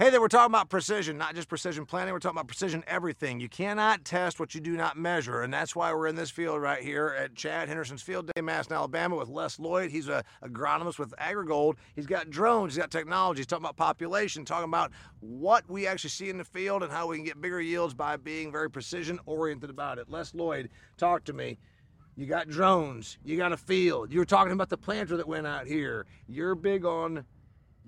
Hey there, we're talking about precision, not just precision planning, we're talking about precision everything. You cannot test what you do not measure, and that's why we're in this field right here at Chad Henderson's Field Day, Madison, Alabama, with Les Lloyd. He's a agronomist with AgriGold. He's got drones, he's got technology, he's talking about population, talking about what we actually see in the field and how we can get bigger yields by being very precision oriented about it. Les Lloyd, talk to me. You got drones, you got a field. You were talking about the planter that went out here. You're big on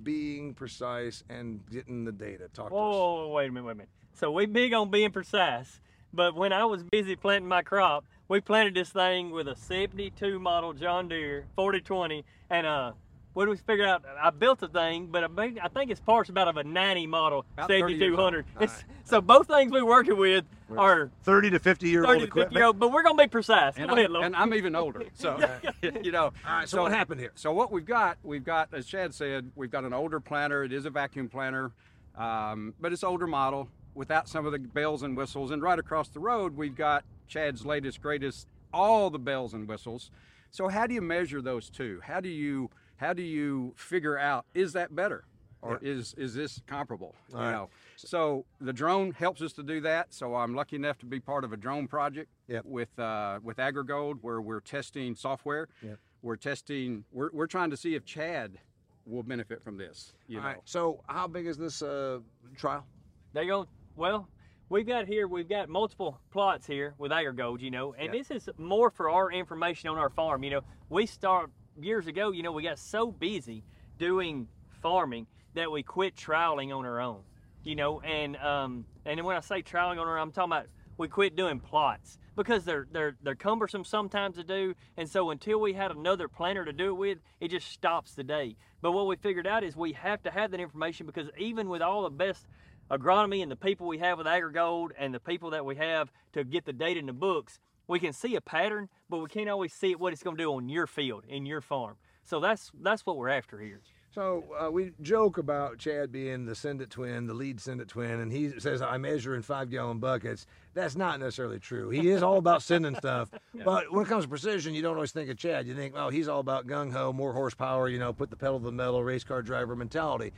being precise and getting the data. Talk to us. Whoa, wait a minute, wait a minute. So we big on being precise, but when I was busy planting my crop, we planted this thing with a 72 model John Deere 4020 and uh what do we figure out? I built the thing, but I, think- it's parts about of a 90 model About 30 7200. It's, so both things we're working with are 30 to 50 year 30 old equipment. year old, but we're gonna be precise. And, Go ahead, I'm, Lord. and I'm even older. So, you know. All right, so, what happened here? So what we've got, we've got, as Chad said, we've got an older planter. It is a vacuum planter, um, but it's older model without some of the bells and whistles. And right across the road, we've got Chad's latest, greatest, all the bells and whistles. So how do you measure those two? How do you how do you figure out is that better? Or is is this comparable? you right. know. So the drone helps us to do that. So I'm lucky enough to be part of a drone project Yep. with uh, with AgriGold where we're testing software. Yep. We're testing. We're, we're trying to see if Chad will benefit from this. You All know. right, so how big is this uh, trial? They go well. We've got here. We've got multiple plots here with AgriGold, you know, and Yeah. this is more for our information on our farm. You know, we start years ago. You know, we got so busy doing farming that we quit trialing on our own. You know, and um, and when I say trialing on our own, I'm talking about we quit doing plots because they're they're they're cumbersome sometimes to do, and so until we had another planter to do it with, it just stops the day. But what we figured out is we have to have that information because even with all the best agronomy and the people we have with AgriGold and the people that we have to get the data in the books, we can see a pattern, but we can't always see what it's going to do on your field in your farm. So that's that's what we're after here. So uh, we joke about Chad being the send it twin, the lead send it twin, and he says I measure in five gallon buckets. That's not necessarily true. He is all about sending stuff, but when it comes to precision, you don't always think of Chad. You think, oh, he's all about gung ho, more horsepower, you know, put the pedal to the metal, race car driver mentality.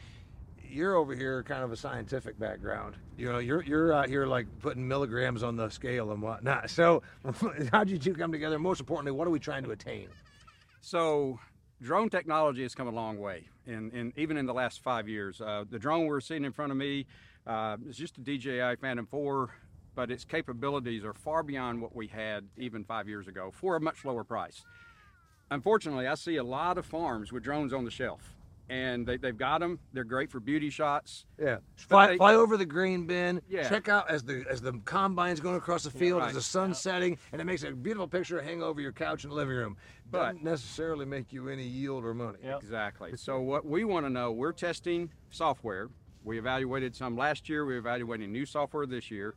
You're over here kind of a scientific background. You know, you're you're out here like putting milligrams on the scale and whatnot. So how did you two come together? Most importantly, what are we trying to attain? So drone technology has come a long way, in even in the last five years. Uh, the drone we're seeing in front of me uh, is just a DJI Phantom 4, but its capabilities are far beyond what we had even five years ago for a much lower price. Unfortunately, I see a lot of farms with drones on the shelf, and they, they've got them. They're great for beauty shots. Yeah, fly, they- fly over the grain bin. Yeah. Check out as the as the combine's going across the field as right. the sun's setting, and it makes a beautiful picture hang over your couch in the living room. But- Doesn't necessarily make you any yield or money. Yep. Exactly. So what we want to know, we're testing software. We evaluated some last year. We're evaluating new software this year,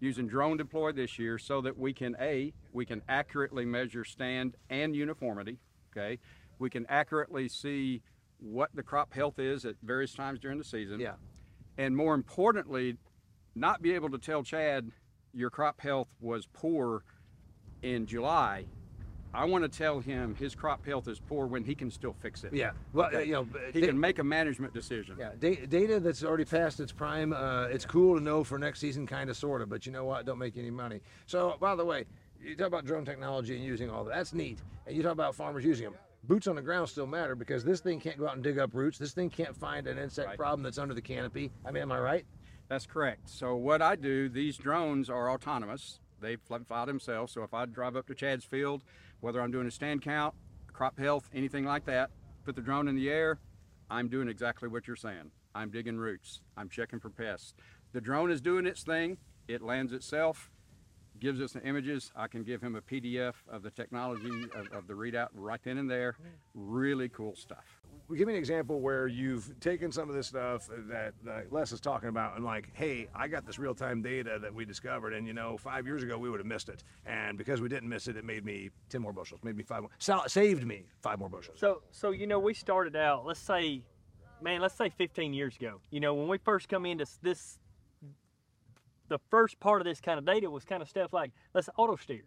using drone deployed this year, so that we can a we can accurately measure stand and uniformity. Okay, we can accurately see what the crop health is at various times during the season. Yeah. And more importantly, not be able to tell Chad your crop health was poor in July. I want to tell him his crop health is poor when he can still fix it. Yeah. Well, Okay. you know, He da- can make a management decision. yeah, da- data that's already past its prime. Uh, it's cool to know for next season, kind of, sort of. But you know what? Don't make any money. So, by the way, you talk about drone technology and using all that. That's neat. And you talk about farmers using them. Boots on the ground still matter because this thing can't go out and dig up roots. This thing can't find an insect Right. problem that's under the canopy. I mean, am I right? That's correct. So what I do, these drones are autonomous. They fly fly themselves. So if I drive up to Chad's field, whether I'm doing a stand count, crop health, anything like that, put the drone in the air, I'm doing exactly what you're saying. I'm digging roots. I'm checking for pests. The drone is doing its thing. It lands itself, gives us the images. I can give him a PDF of the technology of, of the readout right then and there. Really cool stuff. give me an example where you've taken some of this stuff that uh, Les is talking about and like, hey, I got this real-time data that we discovered, and you know, five years ago we would have missed it, and because we didn't miss it, it made me ten more bushels, made me five more, sa- saved me five more bushels. So, so you know, we started out. Let's say, man, let's say 15 years ago. You know, when we first come into this, the first part of this kind of data was kind of stuff like let's auto steer,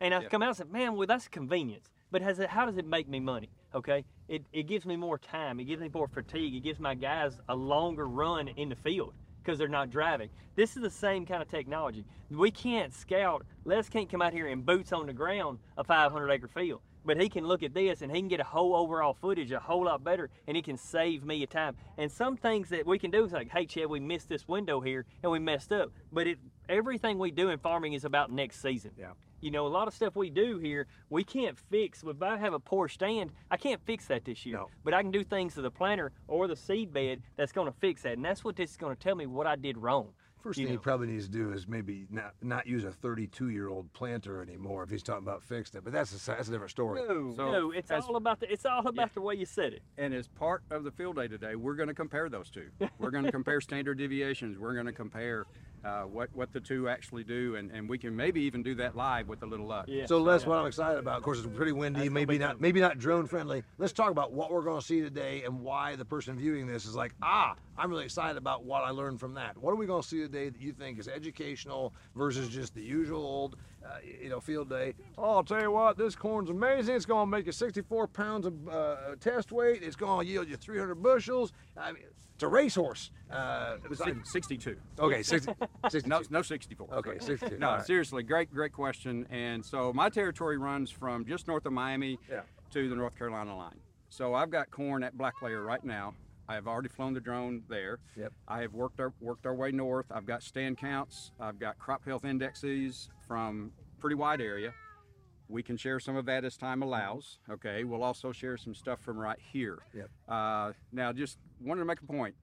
and I come out and said, man, well that's convenience. But has it, how does it make me money? Okay, it, it gives me more time. It gives me more fatigue. It gives my guys a longer run in the field because they're not driving. This is the same kind of technology. We can't scout. Les can't come out here and boots on the ground a 500 acre field. But he can look at this and he can get a whole overall footage a whole lot better and he can save me a time. And some things that we can do is like, hey Chad, we missed this window here and we messed up. But it everything we do in farming is about next season. Yeah. You know, a lot of stuff we do here, we can't fix. If I have a poor stand, I can't fix that this year. No. But I can do things to the planter or the seed bed that's going to fix that. And that's what this is going to tell me what I did wrong. First You thing he probably needs to do is maybe not not use a 32 year old planter anymore if he's talking about fixing it. But that's a, that's a different story. No, So, no, it's as- all about the it's all about the way you said it. And as part of the field day today, we're going to compare those two. We're going to compare standard deviations. We're going to compare uh, what what the two actually do, and, and we can maybe even do that live with a little luck. Yeah. So Les, what I'm excited about, of course, it's pretty windy, That's maybe not, maybe not drone friendly. Let's talk about what we're going to see today and why the person viewing this is like, ah, I'm really excited about what I learned from that. What are we going to see today that you think is educational versus just the usual old, uh, you know, field day? Oh, I'll tell you what, this corn's amazing. It's going to make you 64 pounds of uh, test weight. It's going to yield you 300 bushels. I mean, it's a racehorse. Uh, Six- 62. okay, 60, 62. No, no 64. Okay, 62. No, right. seriously, great, great question. And so my territory runs from just north of Miami Yeah. to the North Carolina line. So I've got corn at Black Layer right now. I have already flown the drone there. Yep. I have worked our worked our way north. I've got stand counts. I've got crop health indexes from pretty wide area. We can share some of that as time allows. Okay. We'll also share some stuff from right here. Yep. Uh, now, just wanted to make a point.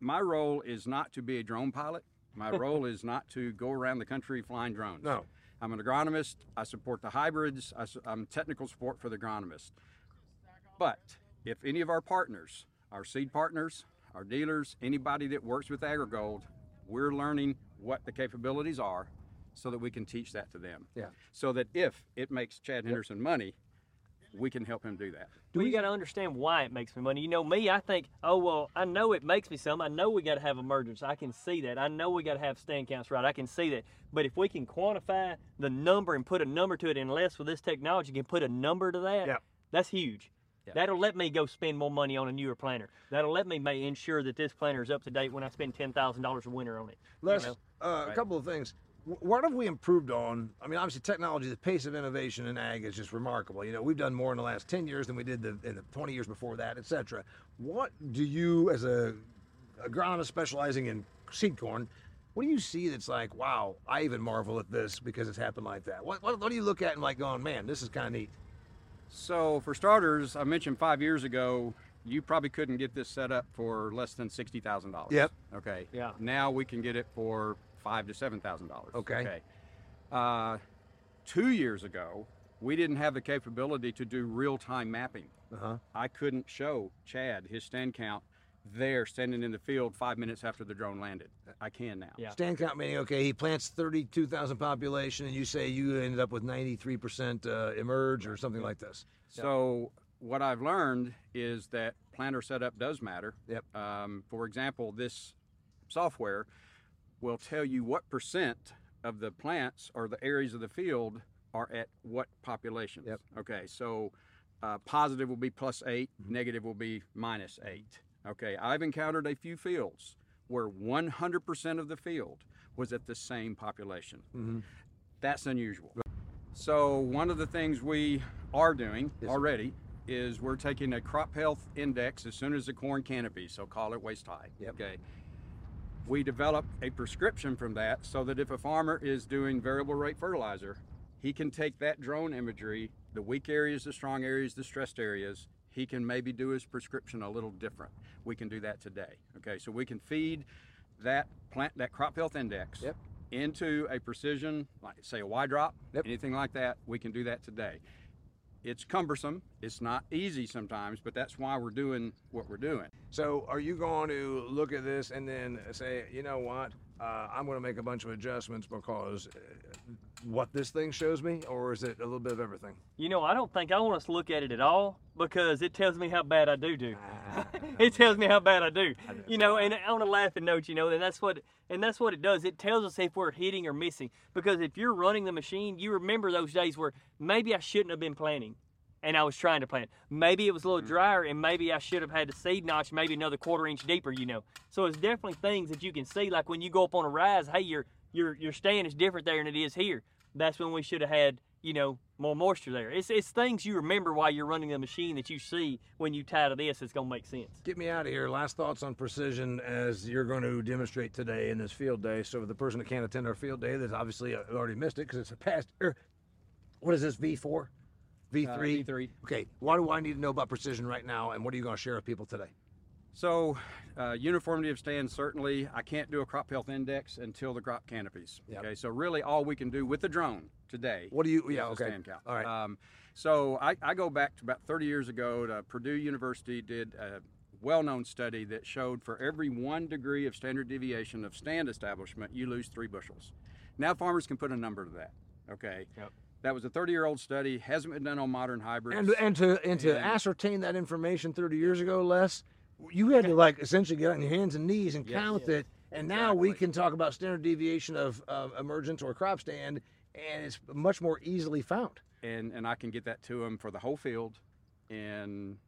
My role is not to be a drone pilot. My role is not to go around the country flying drones. No. I'm an agronomist. I support the hybrids. I, am technical support for the agronomist. But if any of our partners, our seed partners, our dealers, anybody that works with AgriGold, we're learning what the capabilities are so that we can teach that to them. Yeah. So that if it makes Chad Henderson money, we can help him do that. well, you got to understand why it makes me money. You know, me, I think, oh well, I know it makes me some. I know we got to have emergence. I can see that. I know we got to have stand counts right. I can see that. But if we can quantify the number and put a number to it, unless with this technology can put a number to that, Yeah. that's huge. Yeah. That'll let me go spend more money on a newer planter. That'll let me ma- ensure that this planter is up to date when I spend ten thousand dollars a winter on it. you Les, know? uh, a couple of things. What have we improved on? I mean, obviously, technology, the pace of innovation in ag is just remarkable. You know, we've done more in the last 10 years than we did the, in the 20 years before that, et cetera. What do you, as a agronomist specializing in seed corn, what do you see that's like, wow, I even marvel at this because it's happened like that? What, what, what do you look at and like going, man, this is kind of neat? So, for starters, I mentioned five years ago, you probably couldn't get this set up for less than sixty thousand dollars. Yep. Okay. Yeah. Now we can get it for five to seven thousand dollars. Okay. Okay. Uh, two years ago, we didn't have the capability to do real-time mapping. Uh-huh. I couldn't show Chad his stand count there, standing in the field five minutes after the drone landed. I can now. Yeah. Stand count meaning, okay, he plants 32,000 population and you say you ended up with 93% uh, emerge or something like this. So what I've learned is that planter setup does matter. Yep. Um, for example, this software will tell you what percent of the plants or the areas of the field are at what population. Yep. Okay, so uh, positive will be plus 8 negative will be minus eight. Okay, I've encountered a few fields where 100% of the field was at the same population. Mm-hmm. That's unusual. So one of the things we are doing Yes, already is we're taking a crop health index as soon as the corn canopy, so call it waist high. Yep. Okay. We develop a prescription from that so that if a farmer is doing variable rate fertilizer, he can take that drone imagery, the weak areas, the strong areas, the stressed areas, he can maybe do his prescription a little different. We can do that today. Okay, so we can feed that plant that crop health index Yep. into a precision, like say a Y drop, Yep. anything like that, we can do that today. It's cumbersome, it's not easy sometimes, but that's why we're doing what we're doing. So, are you going to look at this and then say, you know what, uh, I'm going to make a bunch of adjustments because uh, what this thing shows me, or is it a little bit of everything? You know, I don't think I want us to look at it at all because it tells me how bad I do do. Ah. it tells me how bad I do. You know, and on a laughing note, you know, and that's what and that's what it does. It tells us if we're hitting or missing. Because if you're running the machine, you remember those days where maybe I shouldn't have been planting and I was trying to plant. Maybe it was a little drier, and maybe I should have had the seed notch maybe another quarter inch deeper. You know, so it's definitely things that you can see. Like when you go up on a rise, hey, your your your stand is different there than it is here. That's when we should have had you know more moisture there. It's it's things you remember while you're running the machine that you see when you tie to this. It's gonna make sense. Get me out of here. Last thoughts on precision as you're going to demonstrate today in this field day. So, for the person that can't attend our field day, that's obviously uh, already missed it because it's a past. Er, what is this V4? V3? Uh, V3. Okay. What do I need to know about precision right now, and what are you going to share with people today? So, uh, uniformity of stand certainly. I can't do a crop health index until the crop canopies. Yep. Okay, so really all we can do with the drone today. What do you? Yeah. Okay. Stand count. All right. Um, so I, I go back to about 30 years ago to Purdue University did a well-known study that showed for every one degree of standard deviation of stand establishment, you lose three bushels. Now farmers can put a number to that. Okay. Yep. That was a 30-year-old study. Hasn't been done on modern hybrids. and and to and to And- ascertain that information 30 years ago, Les, you had to like essentially get on your hands and knees and Yes. count it. And now we can talk about standard deviation of, of emergence or crop stand, and it's much more easily found. and and I can get that to them for the whole field in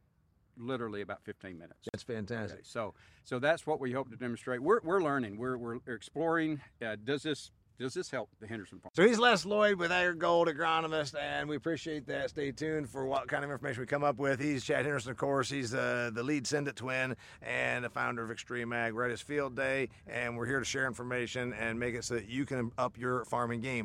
literally about 15 minutes. That's fantastic. Okay, so so that's what we hope to demonstrate. We're, we're learning. We're, we're exploring. Uh, does this does this help the Henderson farm? So he's Les Lloyd with Air AgriGold agronomist, and we appreciate that. Stay tuned for what kind of information we come up with. He's Chad Henderson, of course. He's uh, the lead Send It twin and the founder of XtremeAg. At his field day, and we're here to share information and make it so that you can up your farming game.